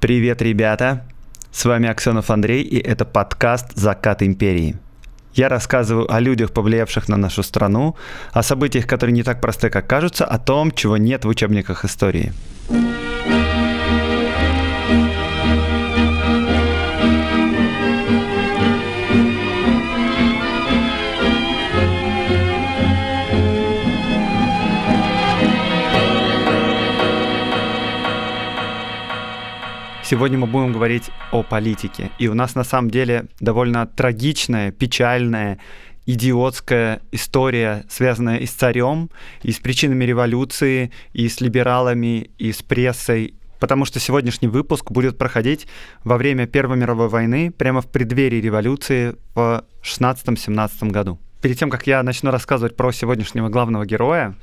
Привет, ребята! С вами Аксенов Андрей, и это подкаст «Закат империи». Я рассказываю о людях, повлиявших на нашу страну, о событиях, которые не так просты, как кажутся, о том, чего нет в учебниках истории. Сегодня мы будем говорить о политике. И у нас на самом деле довольно трагичная, печальная, идиотская история, связанная и с царем, и с причинами революции, и с либералами, и с прессой. Потому что сегодняшний выпуск будет проходить во время Первой мировой войны, прямо в преддверии революции в 16-17 году. Перед тем, как я начну рассказывать про сегодняшнего главного героя,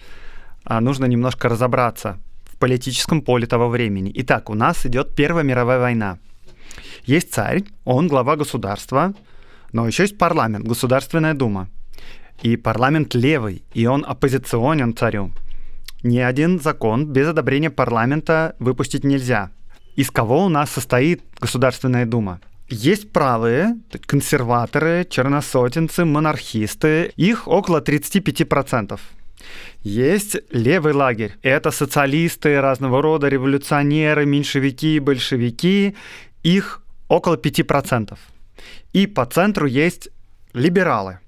а, нужно немножко разобраться, в политическом поле того времени. Итак, у нас идет Первая мировая война. Есть царь, он глава государства, но еще есть парламент, Государственная дума. И парламент левый, и он оппозиционен царю. Ни один закон без одобрения парламента выпустить нельзя. Из кого у нас состоит Государственная дума? Есть правые, консерваторы, черносотенцы, монархисты. Их около 35%. Есть левый лагерь. Это социалисты, разного рода революционеры, меньшевики, большевики. Их около 5%. И по центру есть либералы.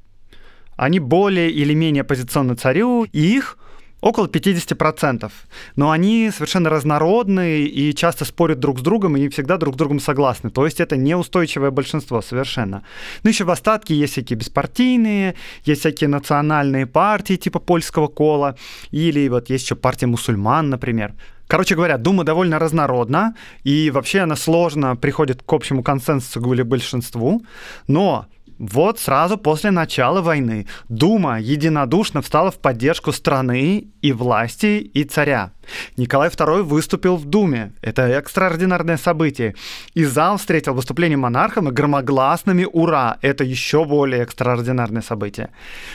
Они более или менее оппозиционны царю, и их около 50%. Но они совершенно разнородные и часто спорят друг с другом и не всегда друг с другом согласны. То есть это неустойчивое большинство совершенно. Ну еще в остатке есть всякие беспартийные, есть всякие национальные партии типа польского кола, или вот есть еще партия мусульман, например. Короче говоря, Дума довольно разнородна, и вообще она сложно приходит к общему консенсусу или большинству, но вот сразу после начала войны Дума единодушно встала в поддержку страны и власти и царя. Николай II выступил в Думе. Это экстраординарное событие. И зал встретил выступление монарха громогласными «Ура!». Это еще более экстраординарное событие.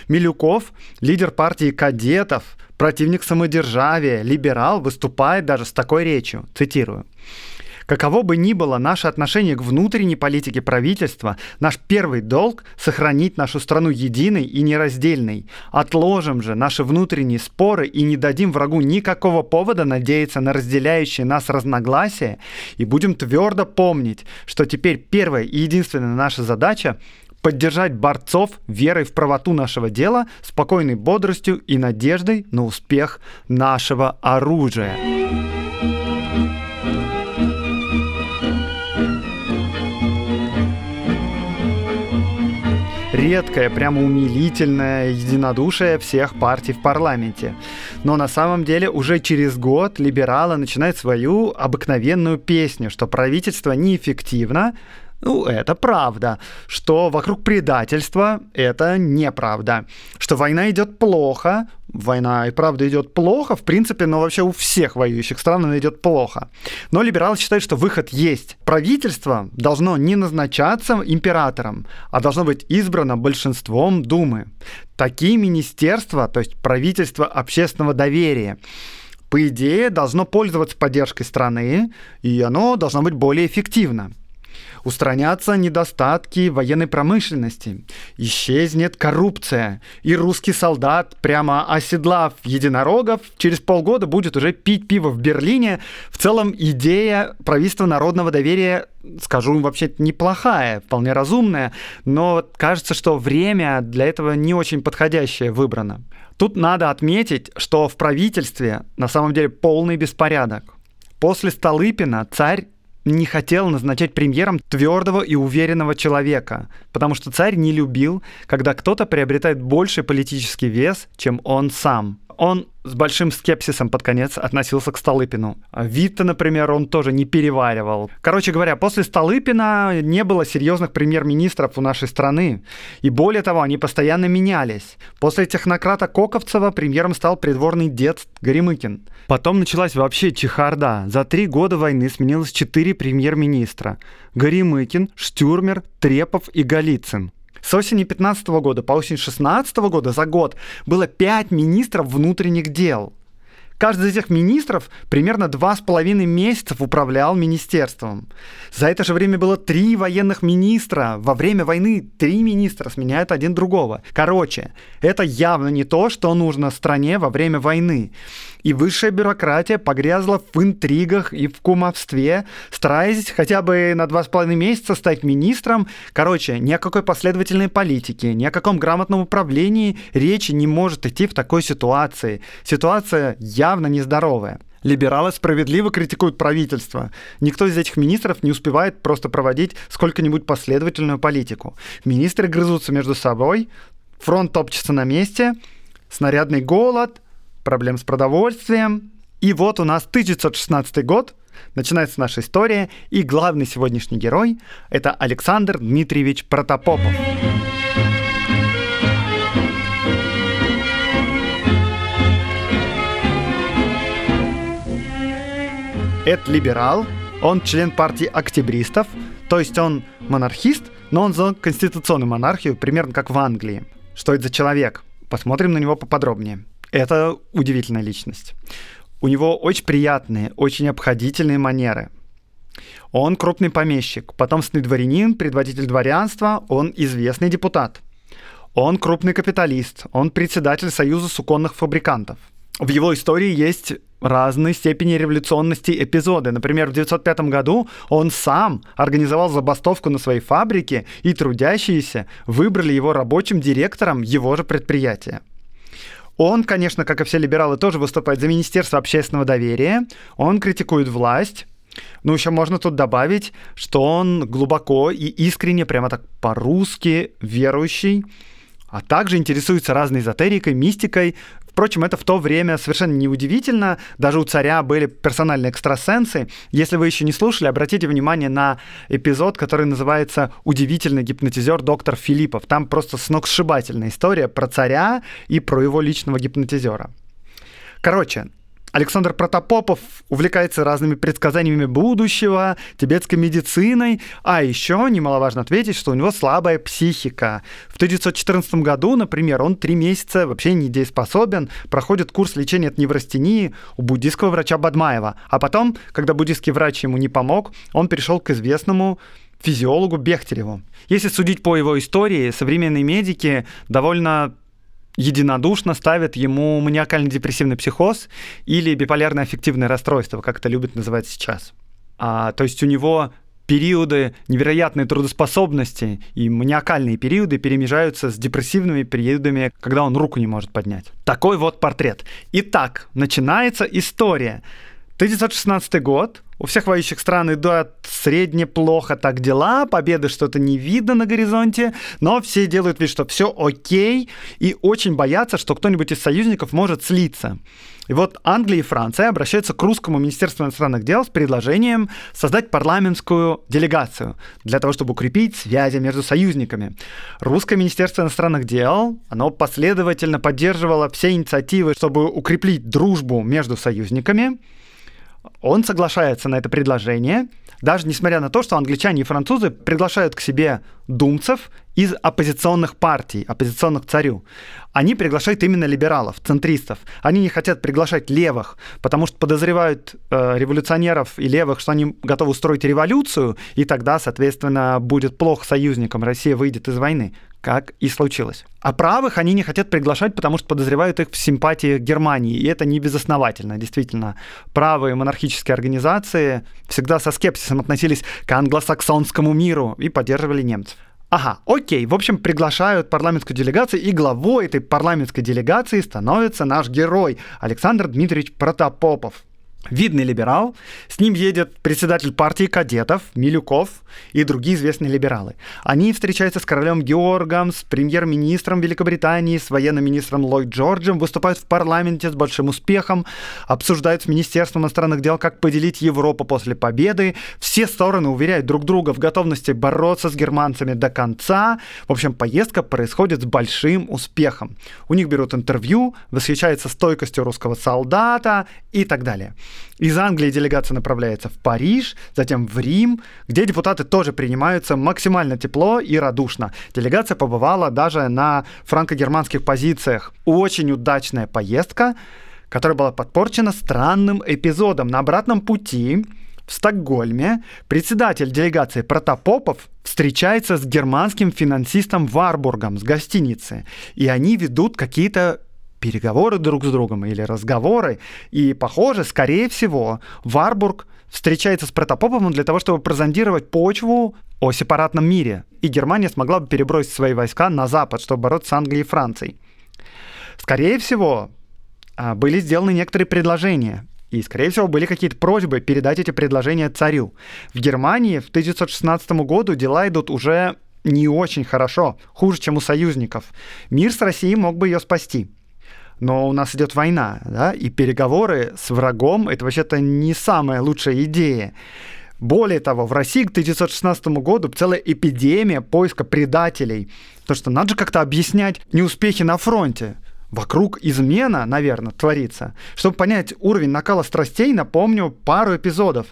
Милюков, лидер партии кадетов, противник самодержавия, либерал, выступает даже с такой речью. Цитирую. Каково бы ни было наше отношение к внутренней политике правительства, наш первый долг – сохранить нашу страну единой и нераздельной. Отложим же наши внутренние споры и не дадим врагу никакого повода надеяться на разделяющие нас разногласия и будем твердо помнить, что теперь первая и единственная наша задача поддержать борцов верой в правоту нашего дела, спокойной бодростью и надеждой на успех нашего оружия. Редкое, прямо умилительное единодушие всех партий в парламенте. Но на самом деле уже через год либералы начинают свою обыкновенную песню, что правительство неэффективно, ну, это правда. Что вокруг предательства – это неправда. Что война идет плохо, война и правда идет плохо, в принципе, но вообще у всех воюющих стран она идет плохо. Но либералы считают, что выход есть. Правительство должно не назначаться императором, а должно быть избрано большинством Думы. Такие министерства, то есть правительство общественного доверия, по идее, должно пользоваться поддержкой страны, и оно должно быть более эффективно устранятся недостатки военной промышленности, исчезнет коррупция, и русский солдат, прямо оседлав единорогов, через полгода будет уже пить пиво в Берлине. В целом идея правительства народного доверия скажу, вообще неплохая, вполне разумная, но кажется, что время для этого не очень подходящее выбрано. Тут надо отметить, что в правительстве на самом деле полный беспорядок. После Столыпина царь не хотел назначать премьером твердого и уверенного человека, потому что царь не любил, когда кто-то приобретает больший политический вес, чем он сам. Он с большим скепсисом под конец относился к Столыпину. Витта, например, он тоже не переваривал. Короче говоря, после Столыпина не было серьезных премьер-министров у нашей страны. И более того, они постоянно менялись. После технократа Коковцева премьером стал придворный дед Горемыкин. Потом началась вообще чехарда. За три года войны сменилось четыре премьер-министра. Горемыкин, Штюрмер, Трепов и Голицын. С осени 15 года по осень 16 года за год было 5 министров внутренних дел. Каждый из этих министров примерно два с половиной месяцев управлял министерством. За это же время было три военных министра. Во время войны три министра сменяют один другого. Короче, это явно не то, что нужно стране во время войны и высшая бюрократия погрязла в интригах и в кумовстве, стараясь хотя бы на два с половиной месяца стать министром. Короче, ни о какой последовательной политике, ни о каком грамотном управлении речи не может идти в такой ситуации. Ситуация явно нездоровая. Либералы справедливо критикуют правительство. Никто из этих министров не успевает просто проводить сколько-нибудь последовательную политику. Министры грызутся между собой, фронт топчется на месте, снарядный голод, проблем с продовольствием. И вот у нас 1916 год, начинается наша история, и главный сегодняшний герой — это Александр Дмитриевич Протопопов. Это либерал, он член партии октябристов, то есть он монархист, но он за конституционную монархию, примерно как в Англии. Что это за человек? Посмотрим на него поподробнее. Это удивительная личность. У него очень приятные, очень обходительные манеры. Он крупный помещик, потомственный дворянин, предводитель дворянства, он известный депутат. Он крупный капиталист, он председатель Союза суконных фабрикантов. В его истории есть разной степени революционности эпизоды. Например, в 1905 году он сам организовал забастовку на своей фабрике, и трудящиеся выбрали его рабочим директором его же предприятия. Он, конечно, как и все либералы, тоже выступает за Министерство общественного доверия. Он критикует власть. Ну, еще можно тут добавить, что он глубоко и искренне, прямо так по-русски верующий, а также интересуется разной эзотерикой, мистикой, Впрочем, это в то время совершенно неудивительно. Даже у царя были персональные экстрасенсы. Если вы еще не слушали, обратите внимание на эпизод, который называется «Удивительный гипнотизер доктор Филиппов». Там просто сногсшибательная история про царя и про его личного гипнотизера. Короче, Александр Протопопов увлекается разными предсказаниями будущего, тибетской медициной, а еще немаловажно ответить, что у него слабая психика. В 1914 году, например, он три месяца вообще недееспособен, проходит курс лечения от неврастении у буддийского врача Бадмаева. А потом, когда буддийский врач ему не помог, он перешел к известному физиологу Бехтереву. Если судить по его истории, современные медики довольно единодушно ставят ему маниакально-депрессивный психоз или биполярное аффективное расстройство, как это любят называть сейчас. А, то есть у него периоды невероятной трудоспособности и маниакальные периоды перемежаются с депрессивными периодами, когда он руку не может поднять. Такой вот портрет. Итак, начинается история. 1916 год, у всех воюющих стран идут средне плохо так дела, победы что-то не видно на горизонте, но все делают вид, что все окей, и очень боятся, что кто-нибудь из союзников может слиться. И вот Англия и Франция обращаются к русскому Министерству иностранных дел с предложением создать парламентскую делегацию для того, чтобы укрепить связи между союзниками. Русское Министерство иностранных дел, оно последовательно поддерживало все инициативы, чтобы укрепить дружбу между союзниками, он соглашается на это предложение, даже несмотря на то, что англичане и французы приглашают к себе думцев из оппозиционных партий, оппозиционных царю. Они приглашают именно либералов, центристов. Они не хотят приглашать левых, потому что подозревают э, революционеров и левых, что они готовы устроить революцию, и тогда, соответственно, будет плохо союзникам, Россия выйдет из войны как и случилось. А правых они не хотят приглашать, потому что подозревают их в симпатии к Германии, и это не безосновательно. Действительно, правые монархические организации всегда со скепсисом относились к англосаксонскому миру и поддерживали немцев. Ага, окей, в общем, приглашают парламентскую делегацию, и главой этой парламентской делегации становится наш герой Александр Дмитриевич Протопопов видный либерал, с ним едет председатель партии кадетов Милюков и другие известные либералы. Они встречаются с королем Георгом, с премьер-министром Великобритании, с военным министром Ллойд Джорджем, выступают в парламенте с большим успехом, обсуждают с Министерством иностранных дел, как поделить Европу после победы. Все стороны уверяют друг друга в готовности бороться с германцами до конца. В общем, поездка происходит с большим успехом. У них берут интервью, восхищаются стойкостью русского солдата и так далее. Из Англии делегация направляется в Париж, затем в Рим, где депутаты тоже принимаются максимально тепло и радушно. Делегация побывала даже на франко-германских позициях. Очень удачная поездка. которая была подпорчена странным эпизодом. На обратном пути в Стокгольме председатель делегации Протопопов встречается с германским финансистом Варбургом с гостиницы, и они ведут какие-то переговоры друг с другом или разговоры, и, похоже, скорее всего, Варбург встречается с Протопоповым для того, чтобы прозондировать почву о сепаратном мире, и Германия смогла бы перебросить свои войска на запад, чтобы бороться с Англией и Францией. Скорее всего, а, были сделаны некоторые предложения, и, скорее всего, были какие-то просьбы передать эти предложения царю. В Германии в 1916 году дела идут уже не очень хорошо, хуже, чем у союзников. Мир с Россией мог бы ее спасти. Но у нас идет война, да, и переговоры с врагом это вообще-то не самая лучшая идея. Более того, в России к 1916 году целая эпидемия поиска предателей. То, что надо же как-то объяснять неуспехи на фронте вокруг измена, наверное, творится. Чтобы понять уровень накала страстей, напомню пару эпизодов.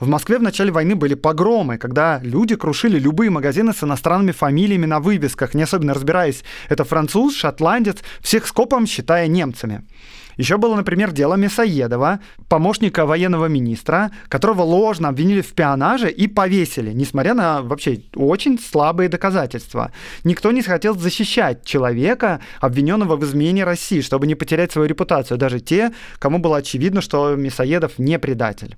В Москве в начале войны были погромы, когда люди крушили любые магазины с иностранными фамилиями на вывесках, не особенно разбираясь, это француз, шотландец, всех скопом считая немцами. Еще было, например, дело Мясоедова, помощника военного министра, которого ложно обвинили в пионаже и повесили, несмотря на вообще очень слабые доказательства. Никто не хотел защищать человека, обвиненного в измене России, чтобы не потерять свою репутацию, даже те, кому было очевидно, что Мясоедов не предатель.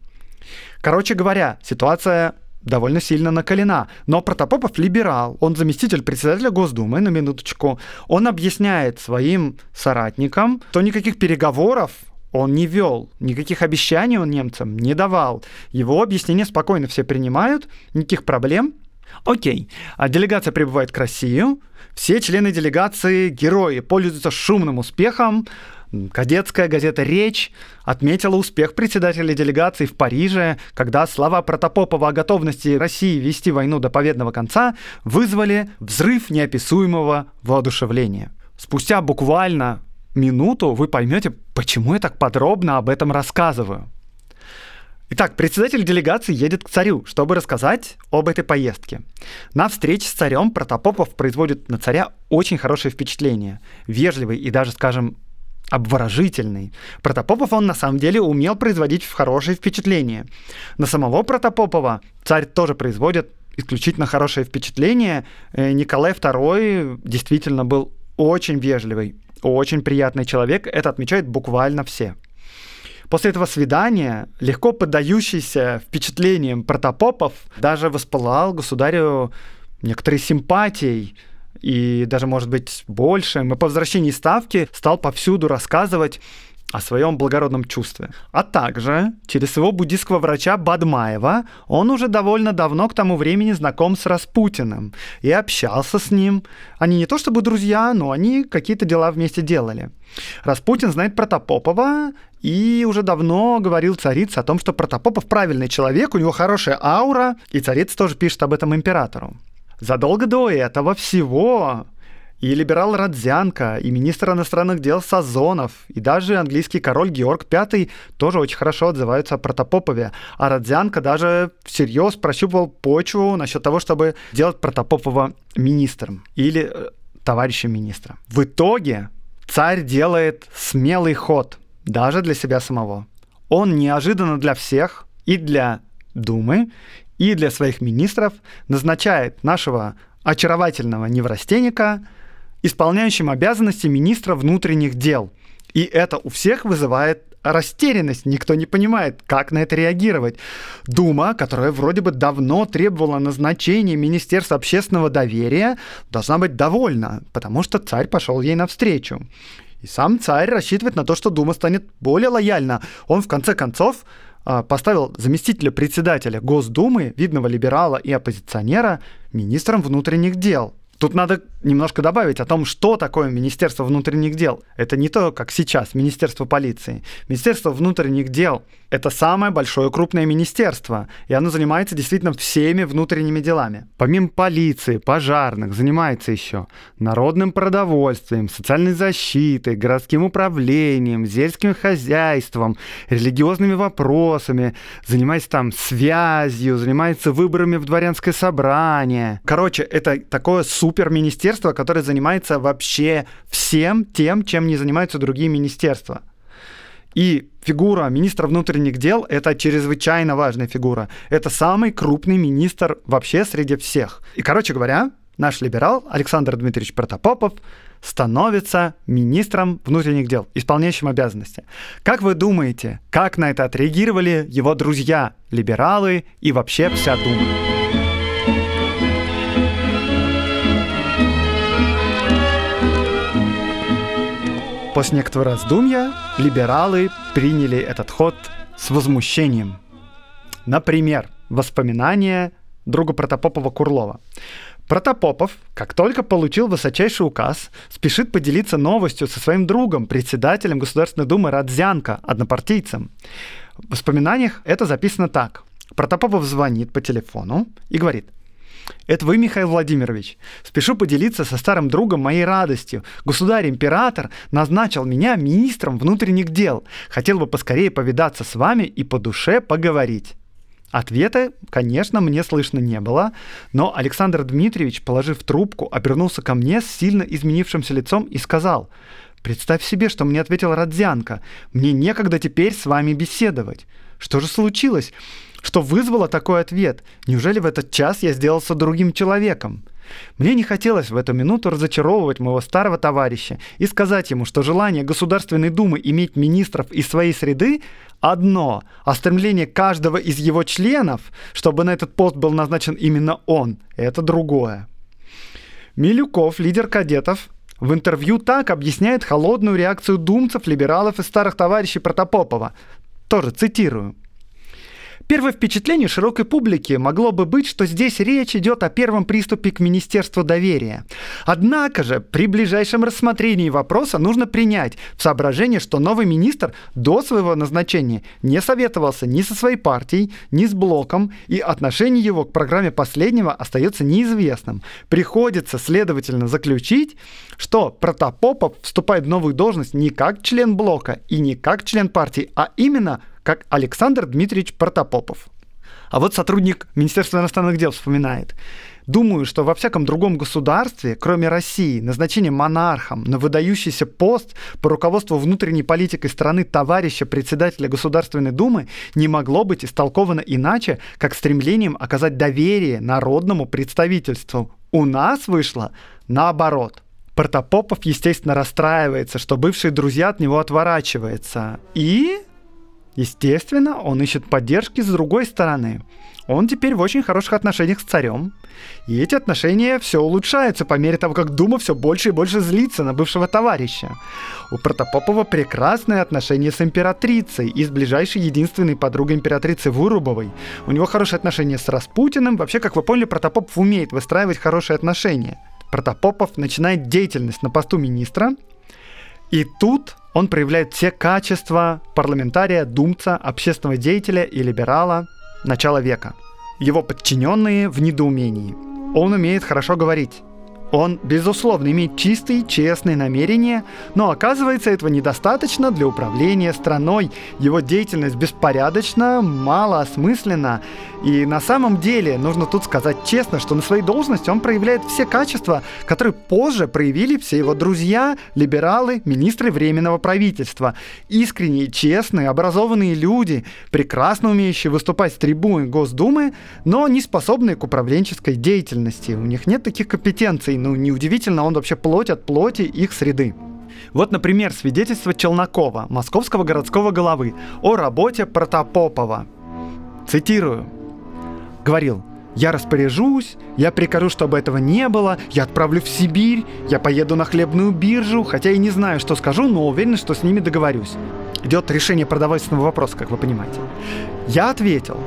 Короче говоря, ситуация довольно сильно накалена. Но Протопопов либерал, он заместитель председателя Госдумы, на минуточку. Он объясняет своим соратникам, что никаких переговоров он не вел, никаких обещаний он немцам не давал. Его объяснения спокойно все принимают, никаких проблем. Окей, а делегация прибывает к России, все члены делегации, герои, пользуются шумным успехом, Кадетская газета «Речь» отметила успех председателя делегации в Париже, когда слова Протопопова о готовности России вести войну до победного конца вызвали взрыв неописуемого воодушевления. Спустя буквально минуту вы поймете, почему я так подробно об этом рассказываю. Итак, председатель делегации едет к царю, чтобы рассказать об этой поездке. На встрече с царем Протопопов производит на царя очень хорошее впечатление. Вежливый и даже, скажем, обворожительный. Протопопов он на самом деле умел производить хорошее впечатление. На самого Протопопова царь тоже производит исключительно хорошее впечатление. Э, Николай II действительно был очень вежливый, очень приятный человек. Это отмечают буквально все. После этого свидания легко поддающийся впечатлениям Протопопов даже воспылал государю некоторой симпатией, и даже, может быть, больше. И по возвращении ставки стал повсюду рассказывать о своем благородном чувстве. А также через своего буддийского врача Бадмаева он уже довольно давно к тому времени знаком с Распутиным и общался с ним. Они не то чтобы друзья, но они какие-то дела вместе делали. Распутин знает Протопопова и уже давно говорил царице о том, что Протопопов правильный человек, у него хорошая аура, и царица тоже пишет об этом императору. Задолго до этого всего и либерал Родзянко, и министр иностранных дел Сазонов, и даже английский король Георг V тоже очень хорошо отзываются о Протопопове. А Родзянко даже всерьез прощупывал почву насчет того, чтобы делать Протопопова министром или э, товарищем министра. В итоге царь делает смелый ход, даже для себя самого. Он неожиданно для всех, и для Думы, и для своих министров назначает нашего очаровательного неврастенника исполняющим обязанности министра внутренних дел. И это у всех вызывает растерянность, никто не понимает, как на это реагировать. Дума, которая вроде бы давно требовала назначения Министерства общественного доверия, должна быть довольна, потому что царь пошел ей навстречу. И сам царь рассчитывает на то, что Дума станет более лояльна. Он, в конце концов, поставил заместителя председателя Госдумы, видного либерала и оппозиционера, министром внутренних дел. Тут надо немножко добавить о том, что такое Министерство внутренних дел. Это не то, как сейчас, Министерство полиции. Министерство внутренних дел — это самое большое крупное министерство, и оно занимается действительно всеми внутренними делами. Помимо полиции, пожарных, занимается еще народным продовольствием, социальной защитой, городским управлением, сельским хозяйством, религиозными вопросами, занимается там связью, занимается выборами в дворянское собрание. Короче, это такое суперминистерство, министерство, которое занимается вообще всем тем, чем не занимаются другие министерства. И фигура министра внутренних дел — это чрезвычайно важная фигура. Это самый крупный министр вообще среди всех. И, короче говоря, наш либерал Александр Дмитриевич Протопопов становится министром внутренних дел, исполняющим обязанности. Как вы думаете, как на это отреагировали его друзья, либералы и вообще вся Дума? После некоторого раздумья либералы приняли этот ход с возмущением. Например, воспоминания друга Протопопова Курлова. Протопопов, как только получил высочайший указ, спешит поделиться новостью со своим другом, председателем Государственной Думы Радзянко, однопартийцем. В воспоминаниях это записано так. Протопопов звонит по телефону и говорит, это вы, Михаил Владимирович. Спешу поделиться со старым другом моей радостью. Государь-император назначил меня министром внутренних дел. Хотел бы поскорее повидаться с вами и по душе поговорить. Ответа, конечно, мне слышно не было, но Александр Дмитриевич, положив трубку, обернулся ко мне с сильно изменившимся лицом и сказал, «Представь себе, что мне ответил Родзянко. Мне некогда теперь с вами беседовать. Что же случилось? Что вызвало такой ответ? Неужели в этот час я сделался другим человеком? Мне не хотелось в эту минуту разочаровывать моего старого товарища и сказать ему, что желание Государственной Думы иметь министров из своей среды одно, а стремление каждого из его членов, чтобы на этот пост был назначен именно он, это другое. Милюков, лидер кадетов, в интервью так объясняет холодную реакцию думцев, либералов и старых товарищей Протопопова. Тоже цитирую. Первое впечатление широкой публики могло бы быть, что здесь речь идет о первом приступе к Министерству доверия. Однако же при ближайшем рассмотрении вопроса нужно принять в соображение, что новый министр до своего назначения не советовался ни со своей партией, ни с блоком, и отношение его к программе последнего остается неизвестным. Приходится, следовательно, заключить, что Протопопов вступает в новую должность не как член блока и не как член партии, а именно как Александр Дмитриевич Протопопов. А вот сотрудник Министерства иностранных дел вспоминает. Думаю, что во всяком другом государстве, кроме России, назначение монархом на выдающийся пост по руководству внутренней политикой страны товарища председателя Государственной Думы не могло быть истолковано иначе, как стремлением оказать доверие народному представительству. У нас вышло наоборот. Протопопов, естественно, расстраивается, что бывшие друзья от него отворачиваются. И Естественно, он ищет поддержки с другой стороны. Он теперь в очень хороших отношениях с царем. И эти отношения все улучшаются по мере того, как Дума все больше и больше злится на бывшего товарища. У Протопопова прекрасные отношения с императрицей и с ближайшей единственной подругой императрицы Вырубовой. У него хорошие отношения с Распутиным. Вообще, как вы поняли, Протопопов умеет выстраивать хорошие отношения. Протопопов начинает деятельность на посту министра, и тут он проявляет все качества парламентария, думца, общественного деятеля и либерала начала века. Его подчиненные в недоумении. Он умеет хорошо говорить. Он, безусловно, имеет чистые, честные намерения, но оказывается этого недостаточно для управления страной. Его деятельность беспорядочна, малоосмысленна. И на самом деле, нужно тут сказать честно, что на своей должности он проявляет все качества, которые позже проявили все его друзья, либералы, министры Временного правительства. Искренние, честные, образованные люди, прекрасно умеющие выступать с трибуны Госдумы, но не способные к управленческой деятельности. У них нет таких компетенций ну, неудивительно, он вообще плоть от плоти их среды. Вот, например, свидетельство Челнокова, московского городского головы, о работе Протопопова. Цитирую. Говорил, я распоряжусь, я прикажу, чтобы этого не было, я отправлю в Сибирь, я поеду на хлебную биржу, хотя и не знаю, что скажу, но уверен, что с ними договорюсь. Идет решение продовольственного вопроса, как вы понимаете. Я ответил,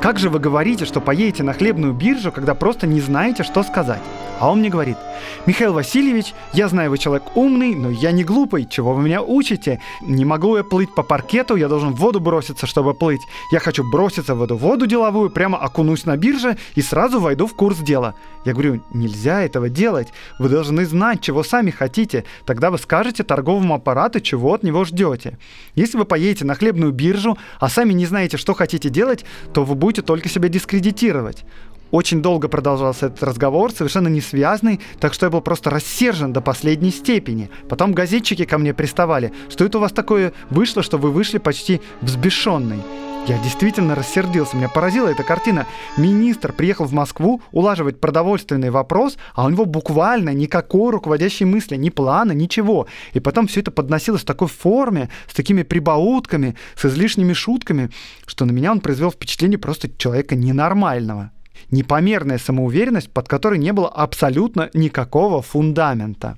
как же вы говорите, что поедете на хлебную биржу, когда просто не знаете, что сказать? А он мне говорит, Михаил Васильевич, я знаю, вы человек умный, но я не глупый, чего вы меня учите? Не могу я плыть по паркету, я должен в воду броситься, чтобы плыть. Я хочу броситься в эту воду деловую, прямо окунусь на бирже и сразу войду в курс дела. Я говорю, нельзя этого делать, вы должны знать, чего сами хотите, тогда вы скажете торговому аппарату, чего от него ждете. Если вы поедете на хлебную биржу, а сами не знаете, что хотите делать, то вы будете только себя дискредитировать. Очень долго продолжался этот разговор, совершенно не связанный, так что я был просто рассержен до последней степени. Потом газетчики ко мне приставали, что это у вас такое вышло, что вы вышли почти взбешенный. Я действительно рассердился, меня поразила эта картина. Министр приехал в Москву улаживать продовольственный вопрос, а у него буквально никакой руководящей мысли, ни плана, ничего. И потом все это подносилось в такой форме, с такими прибаутками, с излишними шутками, что на меня он произвел впечатление просто человека ненормального. Непомерная самоуверенность, под которой не было абсолютно никакого фундамента.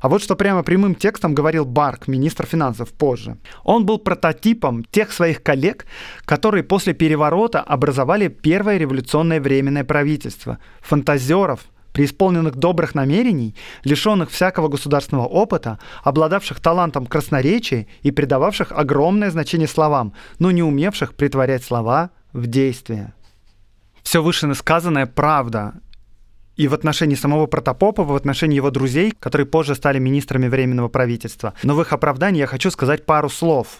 А вот что прямо прямым текстом говорил Барк, министр финансов, позже. Он был прототипом тех своих коллег, которые после переворота образовали первое революционное временное правительство. Фантазеров, преисполненных добрых намерений, лишенных всякого государственного опыта, обладавших талантом красноречия и придававших огромное значение словам, но не умевших притворять слова в действие. Все вышесказанное правда, и в отношении самого Протопопова, в отношении его друзей, которые позже стали министрами Временного правительства. Но в их оправдании я хочу сказать пару слов.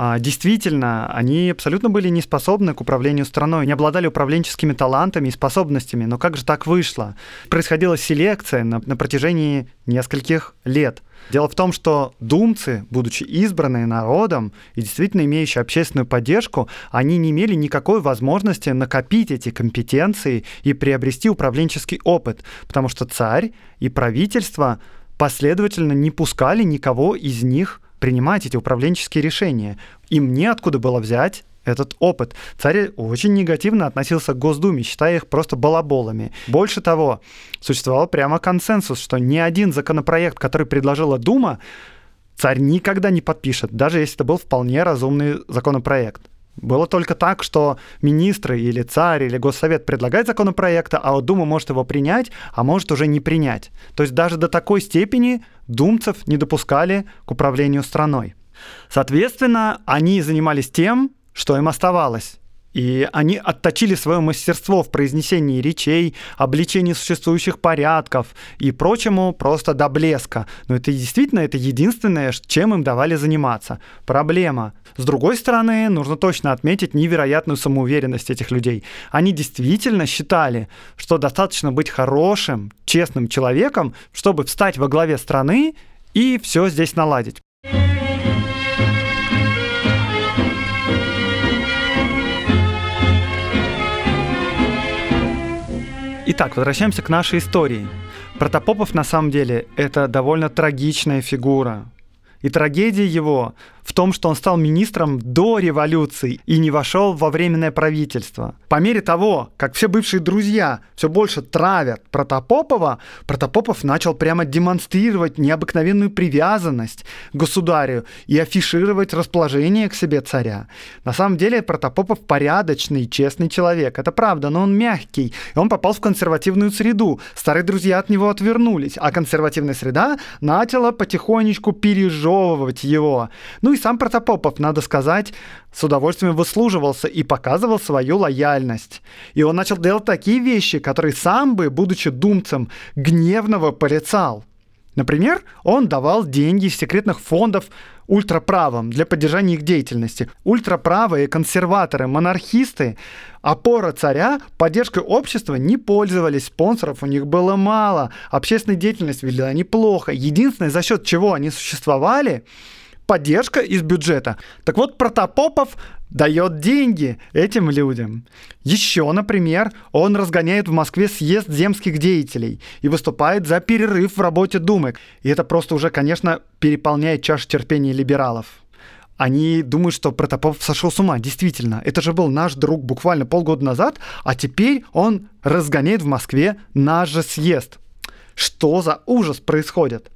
А, действительно, они абсолютно были не способны к управлению страной, не обладали управленческими талантами и способностями. Но как же так вышло? Происходила селекция на, на протяжении нескольких лет. Дело в том, что думцы, будучи избранные народом и действительно имеющие общественную поддержку, они не имели никакой возможности накопить эти компетенции и приобрести управленческий опыт, потому что царь и правительство последовательно не пускали никого из них принимать эти управленческие решения. Им неоткуда было взять этот опыт. Царь очень негативно относился к Госдуме, считая их просто балаболами. Больше того, существовал прямо консенсус, что ни один законопроект, который предложила Дума, царь никогда не подпишет, даже если это был вполне разумный законопроект. Было только так, что министры или царь или госсовет предлагают законопроект, а вот Дума может его принять, а может уже не принять. То есть даже до такой степени думцев не допускали к управлению страной. Соответственно, они занимались тем, что им оставалось. И они отточили свое мастерство в произнесении речей, обличении существующих порядков и прочему просто до блеска. Но это действительно это единственное, чем им давали заниматься. Проблема. С другой стороны, нужно точно отметить невероятную самоуверенность этих людей. Они действительно считали, что достаточно быть хорошим, честным человеком, чтобы встать во главе страны и все здесь наладить. Итак, возвращаемся к нашей истории. Протопопов на самом деле это довольно трагичная фигура. И трагедия его в том, что он стал министром до революции и не вошел во временное правительство. По мере того, как все бывшие друзья все больше травят Протопопова, Протопопов начал прямо демонстрировать необыкновенную привязанность к государю и афишировать расположение к себе царя. На самом деле Протопопов порядочный, честный человек, это правда, но он мягкий, и он попал в консервативную среду. Старые друзья от него отвернулись, а консервативная среда начала потихонечку пережевывать его. Ну и сам Протопопов, надо сказать, с удовольствием выслуживался и показывал свою лояльность. И он начал делать такие вещи, которые сам бы, будучи думцем, гневного порицал. Например, он давал деньги из секретных фондов ультраправым для поддержания их деятельности. Ультраправые консерваторы, монархисты, опора царя, поддержкой общества не пользовались, спонсоров у них было мало, общественная деятельность вели они плохо. Единственное, за счет чего они существовали, поддержка из бюджета. Так вот, Протопопов дает деньги этим людям. Еще, например, он разгоняет в Москве съезд земских деятелей и выступает за перерыв в работе Думы. И это просто уже, конечно, переполняет чашу терпения либералов. Они думают, что Протопопов сошел с ума. Действительно, это же был наш друг буквально полгода назад, а теперь он разгоняет в Москве наш же съезд. Что за ужас происходит?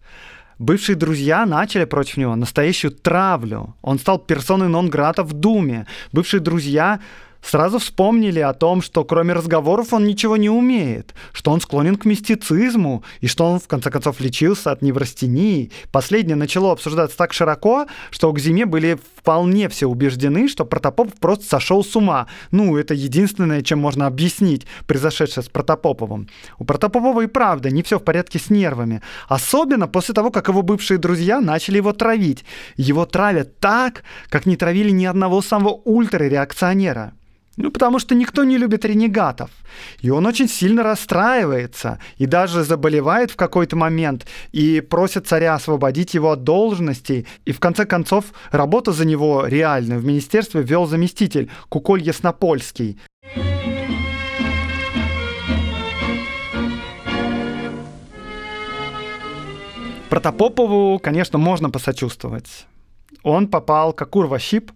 Бывшие друзья начали против него настоящую травлю. Он стал персоной нон-грата в Думе. Бывшие друзья сразу вспомнили о том, что кроме разговоров он ничего не умеет, что он склонен к мистицизму и что он в конце концов лечился от неврастении. Последнее начало обсуждаться так широко, что к зиме были вполне все убеждены, что Протопопов просто сошел с ума. Ну, это единственное, чем можно объяснить произошедшее с Протопоповым. У Протопопова и правда не все в порядке с нервами. Особенно после того, как его бывшие друзья начали его травить. Его травят так, как не травили ни одного самого ультрареакционера. Ну, потому что никто не любит ренегатов. И он очень сильно расстраивается и даже заболевает в какой-то момент и просит царя освободить его от должности. И в конце концов работу за него реальную в министерстве вел заместитель Куколь Яснопольский. Протопопову, конечно, можно посочувствовать. Он попал как урващип,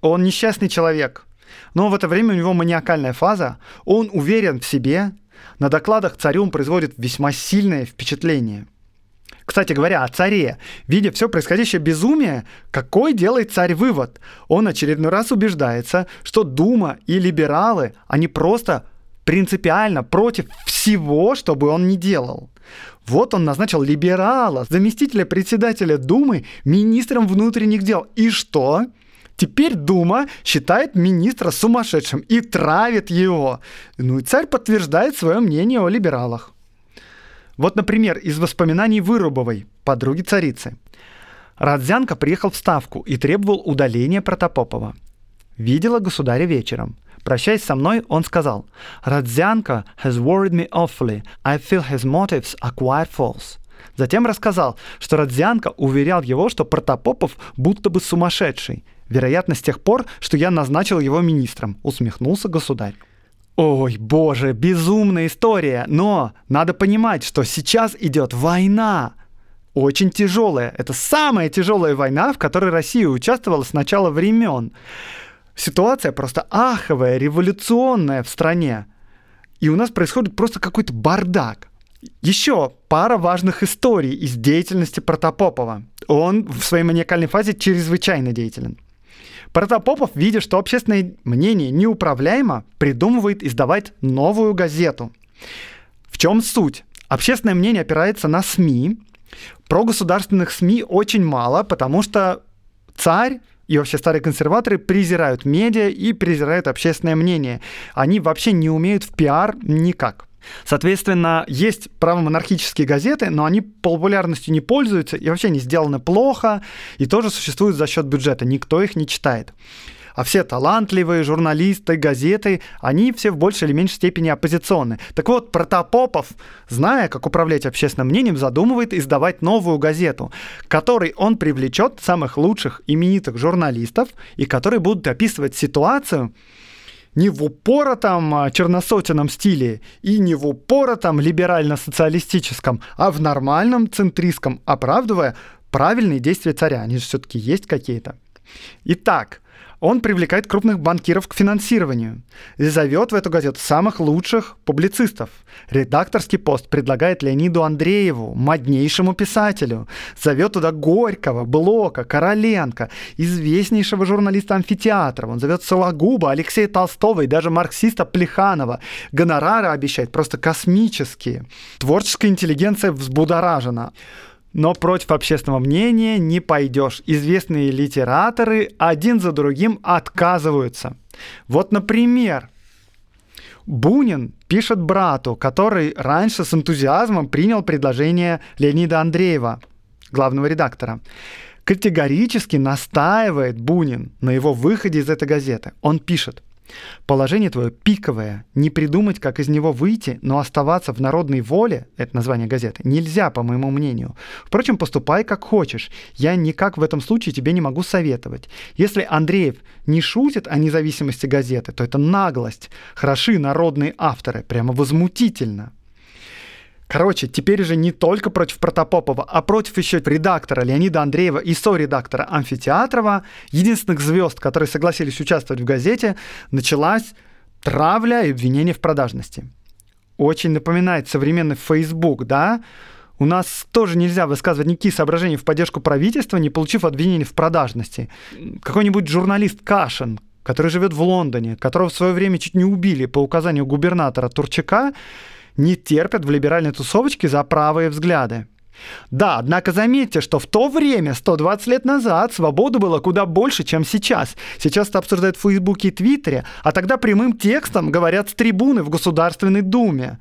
он несчастный человек. Но в это время у него маниакальная фаза, он уверен в себе, на докладах царю он производит весьма сильное впечатление. Кстати говоря, о царе. Видя все происходящее безумие, какой делает царь вывод? Он очередной раз убеждается, что Дума и либералы, они просто принципиально против всего, что бы он ни делал. Вот он назначил либерала, заместителя председателя Думы, министром внутренних дел. И что? Теперь Дума считает министра сумасшедшим и травит его. Ну и царь подтверждает свое мнение о либералах. Вот, например, из воспоминаний Вырубовой, подруги царицы. Радзянко приехал в Ставку и требовал удаления Протопопова. Видела государя вечером. Прощаясь со мной, он сказал, «Радзянко has worried me awfully. I feel his motives are quite false». Затем рассказал, что Радзянко уверял его, что Протопопов будто бы сумасшедший. Вероятно, с тех пор, что я назначил его министром, усмехнулся государь. Ой, боже, безумная история, но надо понимать, что сейчас идет война. Очень тяжелая. Это самая тяжелая война, в которой Россия участвовала с начала времен ситуация просто аховая, революционная в стране. И у нас происходит просто какой-то бардак. Еще пара важных историй из деятельности Протопопова. Он в своей маниакальной фазе чрезвычайно деятелен. Протопопов, видя, что общественное мнение неуправляемо, придумывает издавать новую газету. В чем суть? Общественное мнение опирается на СМИ. Про государственных СМИ очень мало, потому что царь и вообще старые консерваторы презирают медиа и презирают общественное мнение. Они вообще не умеют в пиар никак. Соответственно, есть правомонархические газеты, но они популярностью не пользуются и вообще не сделаны плохо, и тоже существуют за счет бюджета. Никто их не читает а все талантливые журналисты, газеты, они все в большей или меньшей степени оппозиционны. Так вот, Протопопов, зная, как управлять общественным мнением, задумывает издавать новую газету, которой он привлечет самых лучших именитых журналистов, и которые будут описывать ситуацию, не в упоротом а, черносотенном стиле и не в упоротом либерально-социалистическом, а в нормальном центристском, оправдывая правильные действия царя. Они же все-таки есть какие-то. Итак, он привлекает крупных банкиров к финансированию и зовет в эту газету самых лучших публицистов. Редакторский пост предлагает Леониду Андрееву, моднейшему писателю. Зовет туда Горького, Блока, Короленко, известнейшего журналиста амфитеатра. Он зовет Сологуба, Алексея Толстого и даже марксиста Плеханова. Гонорары обещает просто космические. Творческая интеллигенция взбудоражена но против общественного мнения не пойдешь. Известные литераторы один за другим отказываются. Вот, например, Бунин пишет брату, который раньше с энтузиазмом принял предложение Леонида Андреева, главного редактора. Категорически настаивает Бунин на его выходе из этой газеты. Он пишет, Положение твое пиковое. Не придумать, как из него выйти, но оставаться в народной воле, это название газеты, нельзя, по моему мнению. Впрочем, поступай как хочешь. Я никак в этом случае тебе не могу советовать. Если Андреев не шутит о независимости газеты, то это наглость. Хороши народные авторы. Прямо возмутительно. Короче, теперь уже не только против Протопопова, а против еще редактора Леонида Андреева и со-редактора Амфитеатрова, единственных звезд, которые согласились участвовать в газете, началась травля и обвинение в продажности. Очень напоминает современный Facebook, да? У нас тоже нельзя высказывать никакие соображения в поддержку правительства, не получив обвинений в продажности. Какой-нибудь журналист Кашин, который живет в Лондоне, которого в свое время чуть не убили по указанию губернатора Турчака, не терпят в либеральной тусовочке за правые взгляды. Да, однако заметьте, что в то время, 120 лет назад, свободы было куда больше, чем сейчас. Сейчас это обсуждают в Фейсбуке и Твиттере, а тогда прямым текстом говорят с трибуны в Государственной Думе.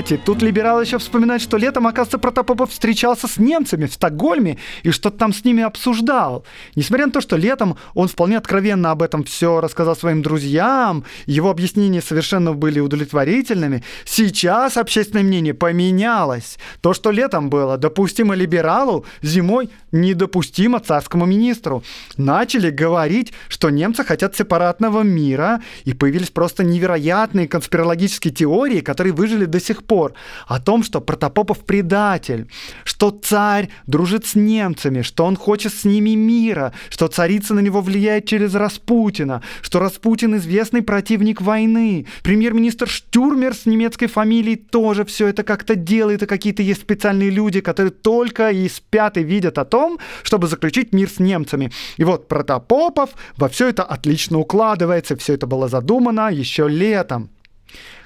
Кстати, тут либерал еще вспоминает, что летом, оказывается, Протопопов встречался с немцами в Стокгольме и что-то там с ними обсуждал. Несмотря на то, что летом он вполне откровенно об этом все рассказал своим друзьям, его объяснения совершенно были удовлетворительными, сейчас общественное мнение поменялось. То, что летом было допустимо либералу, зимой недопустимо царскому министру. Начали говорить, что немцы хотят сепаратного мира, и появились просто невероятные конспирологические теории, которые выжили до сих пор, о том, что Протопопов предатель, что царь дружит с немцами, что он хочет с ними мира, что царица на него влияет через Распутина, что Распутин известный противник войны, премьер-министр Штюрмер с немецкой фамилией тоже все это как-то делает, и какие-то есть специальные люди, которые только и спят и видят о том, чтобы заключить мир с немцами. И вот Протопопов во все это отлично укладывается, все это было задумано еще летом.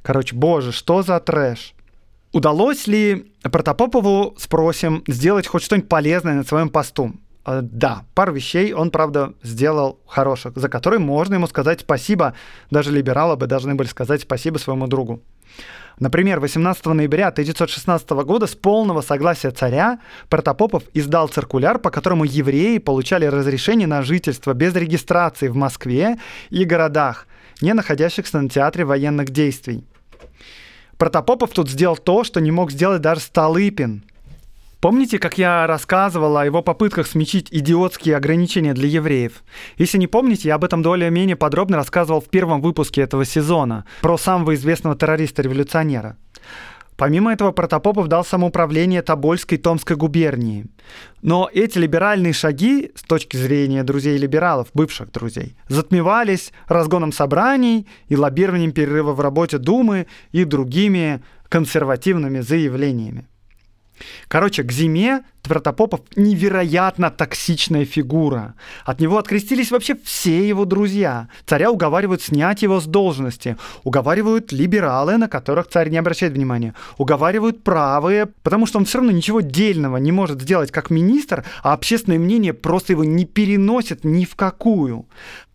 Короче, боже, что за трэш. Удалось ли Протопопову, спросим, сделать хоть что-нибудь полезное на своем посту? Э, да, пару вещей он, правда, сделал хороших, за которые можно ему сказать спасибо. Даже либералы бы должны были сказать спасибо своему другу. Например, 18 ноября 1916 года с полного согласия царя Протопопов издал циркуляр, по которому евреи получали разрешение на жительство без регистрации в Москве и городах, не находящихся на театре военных действий. Протопопов тут сделал то, что не мог сделать даже Столыпин. Помните, как я рассказывал о его попытках смягчить идиотские ограничения для евреев? Если не помните, я об этом более-менее подробно рассказывал в первом выпуске этого сезона про самого известного террориста-революционера. Помимо этого, Протопопов дал самоуправление Тобольской и Томской губернии. Но эти либеральные шаги, с точки зрения друзей-либералов, бывших друзей, затмевались разгоном собраний и лоббированием перерыва в работе Думы и другими консервативными заявлениями. Короче, к зиме Твердопопов невероятно токсичная фигура. От него открестились вообще все его друзья. Царя уговаривают снять его с должности. Уговаривают либералы, на которых царь не обращает внимания. Уговаривают правые, потому что он все равно ничего дельного не может сделать как министр, а общественное мнение просто его не переносит ни в какую.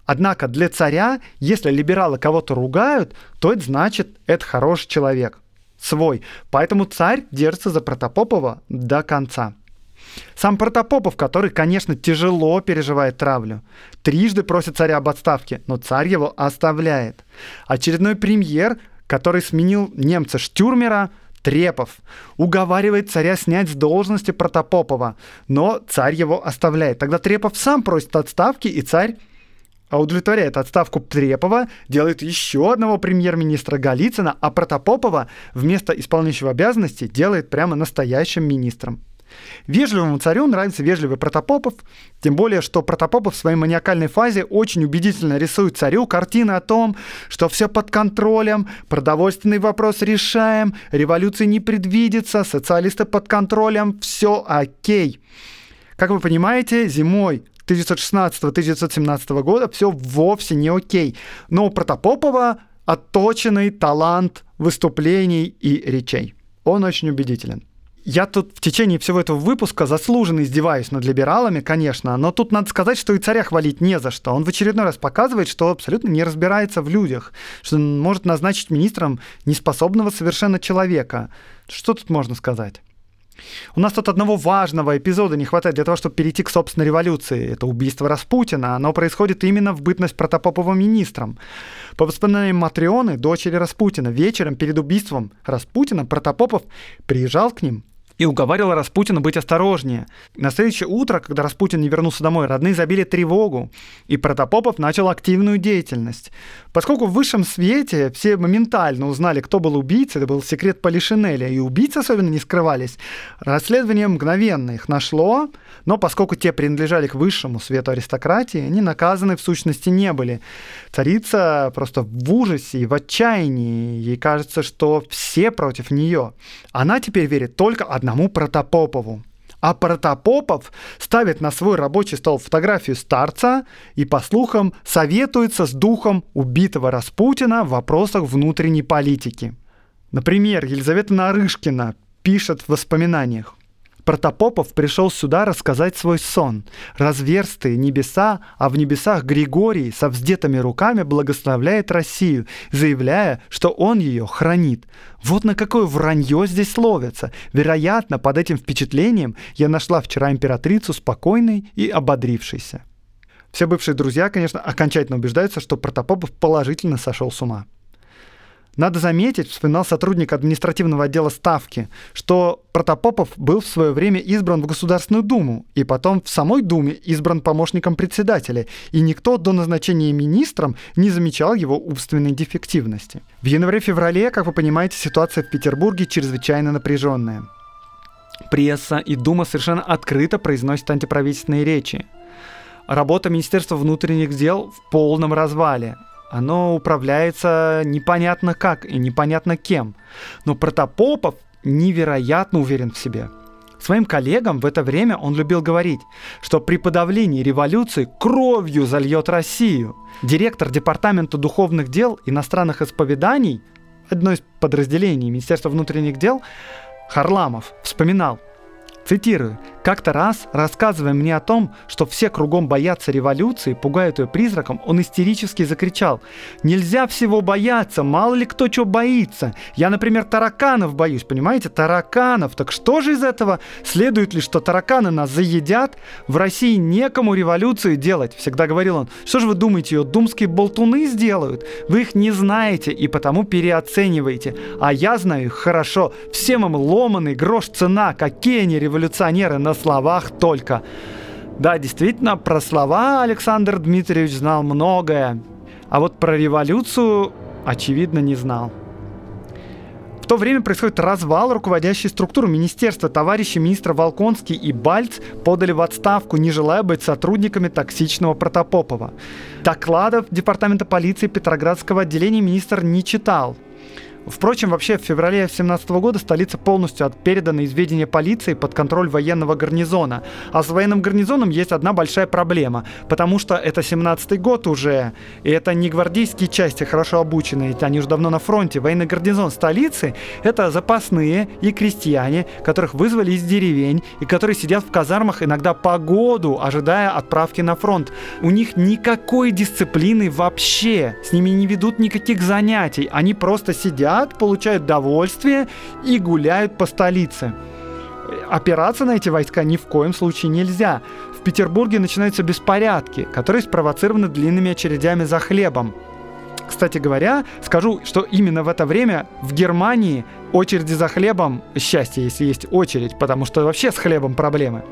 Однако для царя, если либералы кого-то ругают, то это значит, это хороший человек свой. Поэтому царь держится за Протопопова до конца. Сам Протопопов, который, конечно, тяжело переживает травлю, трижды просит царя об отставке, но царь его оставляет. Очередной премьер, который сменил немца Штюрмера, Трепов, уговаривает царя снять с должности Протопопова, но царь его оставляет. Тогда Трепов сам просит отставки, и царь а удовлетворяет отставку Трепова, делает еще одного премьер-министра Голицына, а Протопопова вместо исполняющего обязанности делает прямо настоящим министром. Вежливому царю нравится вежливый Протопопов, тем более, что Протопопов в своей маниакальной фазе очень убедительно рисует царю картины о том, что все под контролем, продовольственный вопрос решаем, революции не предвидится, социалисты под контролем, все окей. Как вы понимаете, зимой 1916-1917 года все вовсе не окей. Но у Протопопова отточенный талант выступлений и речей. Он очень убедителен. Я тут в течение всего этого выпуска заслуженно издеваюсь над либералами, конечно, но тут надо сказать, что и царя хвалить не за что. Он в очередной раз показывает, что абсолютно не разбирается в людях, что он может назначить министром неспособного совершенно человека. Что тут можно сказать? У нас тут одного важного эпизода не хватает для того, чтобы перейти к собственной революции. Это убийство Распутина. Оно происходит именно в бытность Протопопова министром. По воспоминаниям Матрионы, дочери Распутина, вечером перед убийством Распутина Протопопов приезжал к ним и уговаривал Распутина быть осторожнее. На следующее утро, когда Распутин не вернулся домой, родные забили тревогу, и Протопопов начал активную деятельность. Поскольку в высшем свете все моментально узнали, кто был убийцей, это был секрет Полишинеля, и убийцы особенно не скрывались, расследование мгновенно их нашло, но поскольку те принадлежали к высшему свету аристократии, они наказаны в сущности не были. Царица просто в ужасе и в отчаянии, ей кажется, что все против нее. Она теперь верит только одному Протопопову. А Протопопов ставит на свой рабочий стол фотографию старца и, по слухам, советуется с духом убитого Распутина в вопросах внутренней политики. Например, Елизавета Нарышкина пишет в воспоминаниях. Протопопов пришел сюда рассказать свой сон. Разверстые небеса, а в небесах Григорий со вздетыми руками благословляет Россию, заявляя, что он ее хранит. Вот на какое вранье здесь ловится. Вероятно, под этим впечатлением я нашла вчера императрицу спокойной и ободрившейся. Все бывшие друзья, конечно, окончательно убеждаются, что Протопопов положительно сошел с ума. Надо заметить, вспоминал сотрудник административного отдела Ставки, что Протопопов был в свое время избран в Государственную Думу, и потом в самой Думе избран помощником председателя, и никто до назначения министром не замечал его умственной дефективности. В январе-феврале, как вы понимаете, ситуация в Петербурге чрезвычайно напряженная. Пресса и Дума совершенно открыто произносят антиправительственные речи. Работа Министерства внутренних дел в полном развале оно управляется непонятно как и непонятно кем. Но Протопопов невероятно уверен в себе. Своим коллегам в это время он любил говорить, что при подавлении революции кровью зальет Россию. Директор Департамента духовных дел иностранных исповеданий, одно из подразделений Министерства внутренних дел, Харламов, вспоминал, цитирую, как-то раз, рассказывая мне о том, что все кругом боятся революции, пугают ее призраком, он истерически закричал «Нельзя всего бояться, мало ли кто чего боится. Я, например, тараканов боюсь, понимаете? Тараканов. Так что же из этого? Следует ли, что тараканы нас заедят? В России некому революцию делать», всегда говорил он. «Что же вы думаете, ее думские болтуны сделают? Вы их не знаете и потому переоцениваете. А я знаю их хорошо. Всем им ломаный грош цена. Какие они революционеры на словах только. Да, действительно, про слова Александр Дмитриевич знал многое, а вот про революцию, очевидно, не знал. В то время происходит развал руководящей структуры министерства. Товарищи министра Волконский и Бальц подали в отставку, не желая быть сотрудниками токсичного Протопопова. Докладов Департамента полиции Петроградского отделения министр не читал – Впрочем, вообще в феврале 2017 года столица полностью передана из ведения полиции под контроль военного гарнизона. А с военным гарнизоном есть одна большая проблема, потому что это 17 год уже, и это не гвардейские части хорошо обученные, они уже давно на фронте. Военный гарнизон столицы — это запасные и крестьяне, которых вызвали из деревень, и которые сидят в казармах иногда по году, ожидая отправки на фронт. У них никакой дисциплины вообще, с ними не ведут никаких занятий, они просто сидят едят, получают довольствие и гуляют по столице. Опираться на эти войска ни в коем случае нельзя. В Петербурге начинаются беспорядки, которые спровоцированы длинными очередями за хлебом. Кстати говоря, скажу, что именно в это время в Германии очереди за хлебом, счастье, если есть очередь, потому что вообще с хлебом проблемы.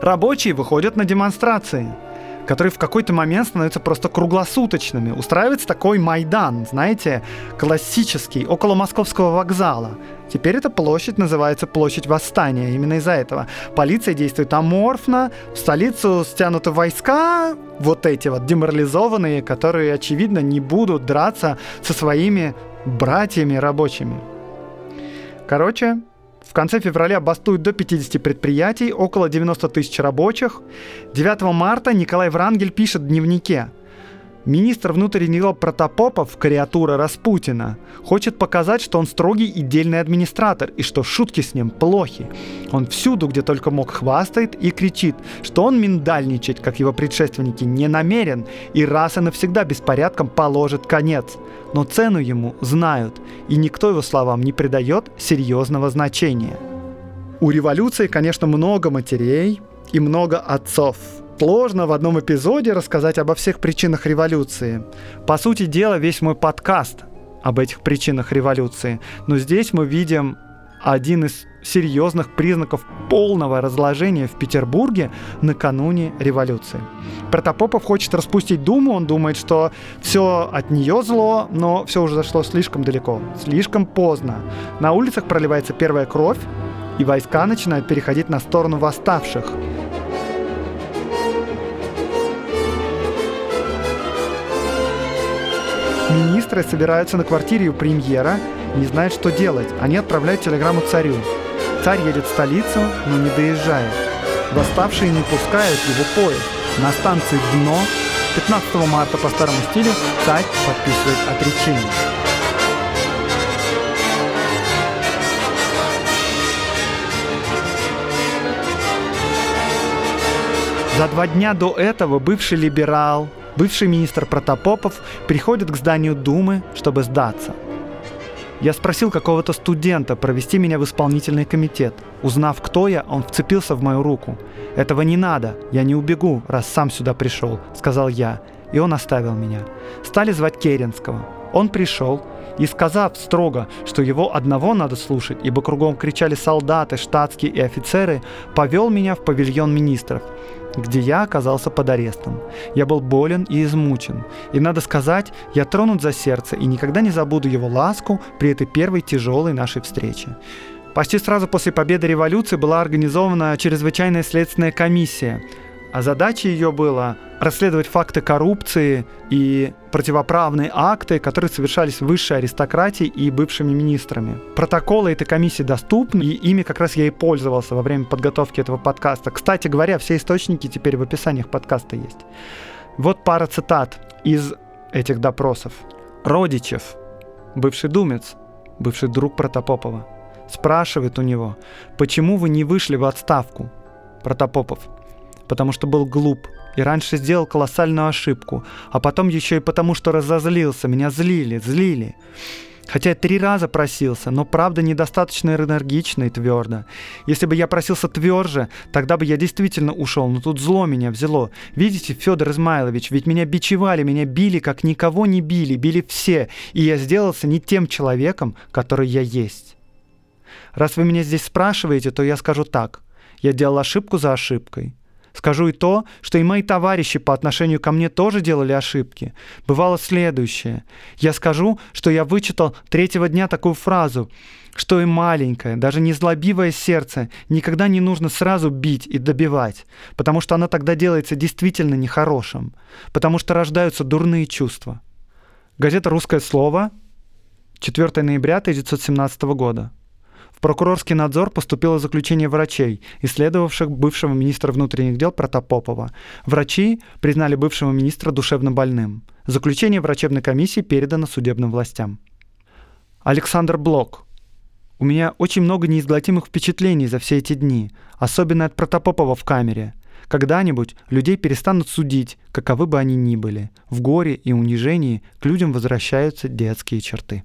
Рабочие выходят на демонстрации – которые в какой-то момент становятся просто круглосуточными. Устраивается такой Майдан, знаете, классический, около Московского вокзала. Теперь эта площадь называется площадь Восстания, именно из-за этого. Полиция действует аморфно, в столицу стянуты войска, вот эти вот деморализованные, которые, очевидно, не будут драться со своими братьями рабочими. Короче, конце февраля бастуют до 50 предприятий, около 90 тысяч рабочих. 9 марта Николай Врангель пишет в дневнике – Министр внутренних дел Протопопов, кариатура Распутина, хочет показать, что он строгий и дельный администратор, и что шутки с ним плохи. Он всюду, где только мог, хвастает и кричит, что он миндальничать, как его предшественники, не намерен, и раз и навсегда беспорядком положит конец. Но цену ему знают, и никто его словам не придает серьезного значения. У революции, конечно, много матерей и много отцов – Сложно в одном эпизоде рассказать обо всех причинах революции. По сути дела, весь мой подкаст об этих причинах революции. Но здесь мы видим один из серьезных признаков полного разложения в Петербурге накануне революции. Протопопов хочет распустить Думу, он думает, что все от нее зло, но все уже зашло слишком далеко, слишком поздно. На улицах проливается первая кровь, и войска начинают переходить на сторону восставших. Министры собираются на квартире у премьера, не знают, что делать. Они отправляют телеграмму царю. Царь едет в столицу, но не доезжает. Восставшие не пускают его поезд. На станции «Дно» 15 марта по старому стилю царь подписывает отречение. За два дня до этого бывший либерал, бывший министр Протопопов приходит к зданию Думы, чтобы сдаться – я спросил какого-то студента провести меня в исполнительный комитет. Узнав, кто я, он вцепился в мою руку. «Этого не надо, я не убегу, раз сам сюда пришел», — сказал я. И он оставил меня. Стали звать Керенского. Он пришел, и сказав строго, что его одного надо слушать, ибо кругом кричали солдаты, штатские и офицеры, повел меня в павильон министров, где я оказался под арестом. Я был болен и измучен. И надо сказать, я тронут за сердце и никогда не забуду его ласку при этой первой тяжелой нашей встрече. Почти сразу после победы революции была организована чрезвычайная следственная комиссия – а задача ее была расследовать факты коррупции и противоправные акты, которые совершались высшей аристократии и бывшими министрами. Протоколы этой комиссии доступны, и ими как раз я и пользовался во время подготовки этого подкаста. Кстати говоря, все источники теперь в описаниях подкаста есть. Вот пара цитат из этих допросов. Родичев, бывший думец, бывший друг Протопопова, спрашивает у него, почему вы не вышли в отставку? Протопопов – потому что был глуп и раньше сделал колоссальную ошибку, а потом еще и потому, что разозлился, меня злили, злили. Хотя я три раза просился, но правда недостаточно энергично и твердо. Если бы я просился тверже, тогда бы я действительно ушел, но тут зло меня взяло. Видите, Федор Измайлович, ведь меня бичевали, меня били, как никого не били, били все, и я сделался не тем человеком, который я есть. Раз вы меня здесь спрашиваете, то я скажу так. Я делал ошибку за ошибкой. Скажу и то, что и мои товарищи по отношению ко мне тоже делали ошибки. Бывало следующее. Я скажу, что я вычитал третьего дня такую фразу, что и маленькое, даже не злобивое сердце никогда не нужно сразу бить и добивать, потому что оно тогда делается действительно нехорошим, потому что рождаются дурные чувства. Газета «Русское слово», 4 ноября 1917 года. В прокурорский надзор поступило заключение врачей, исследовавших бывшего министра внутренних дел Протопопова. Врачи признали бывшего министра душевно больным. Заключение врачебной комиссии передано судебным властям. Александр Блок. У меня очень много неизгладимых впечатлений за все эти дни, особенно от Протопопова в камере. Когда-нибудь людей перестанут судить, каковы бы они ни были. В горе и унижении к людям возвращаются детские черты.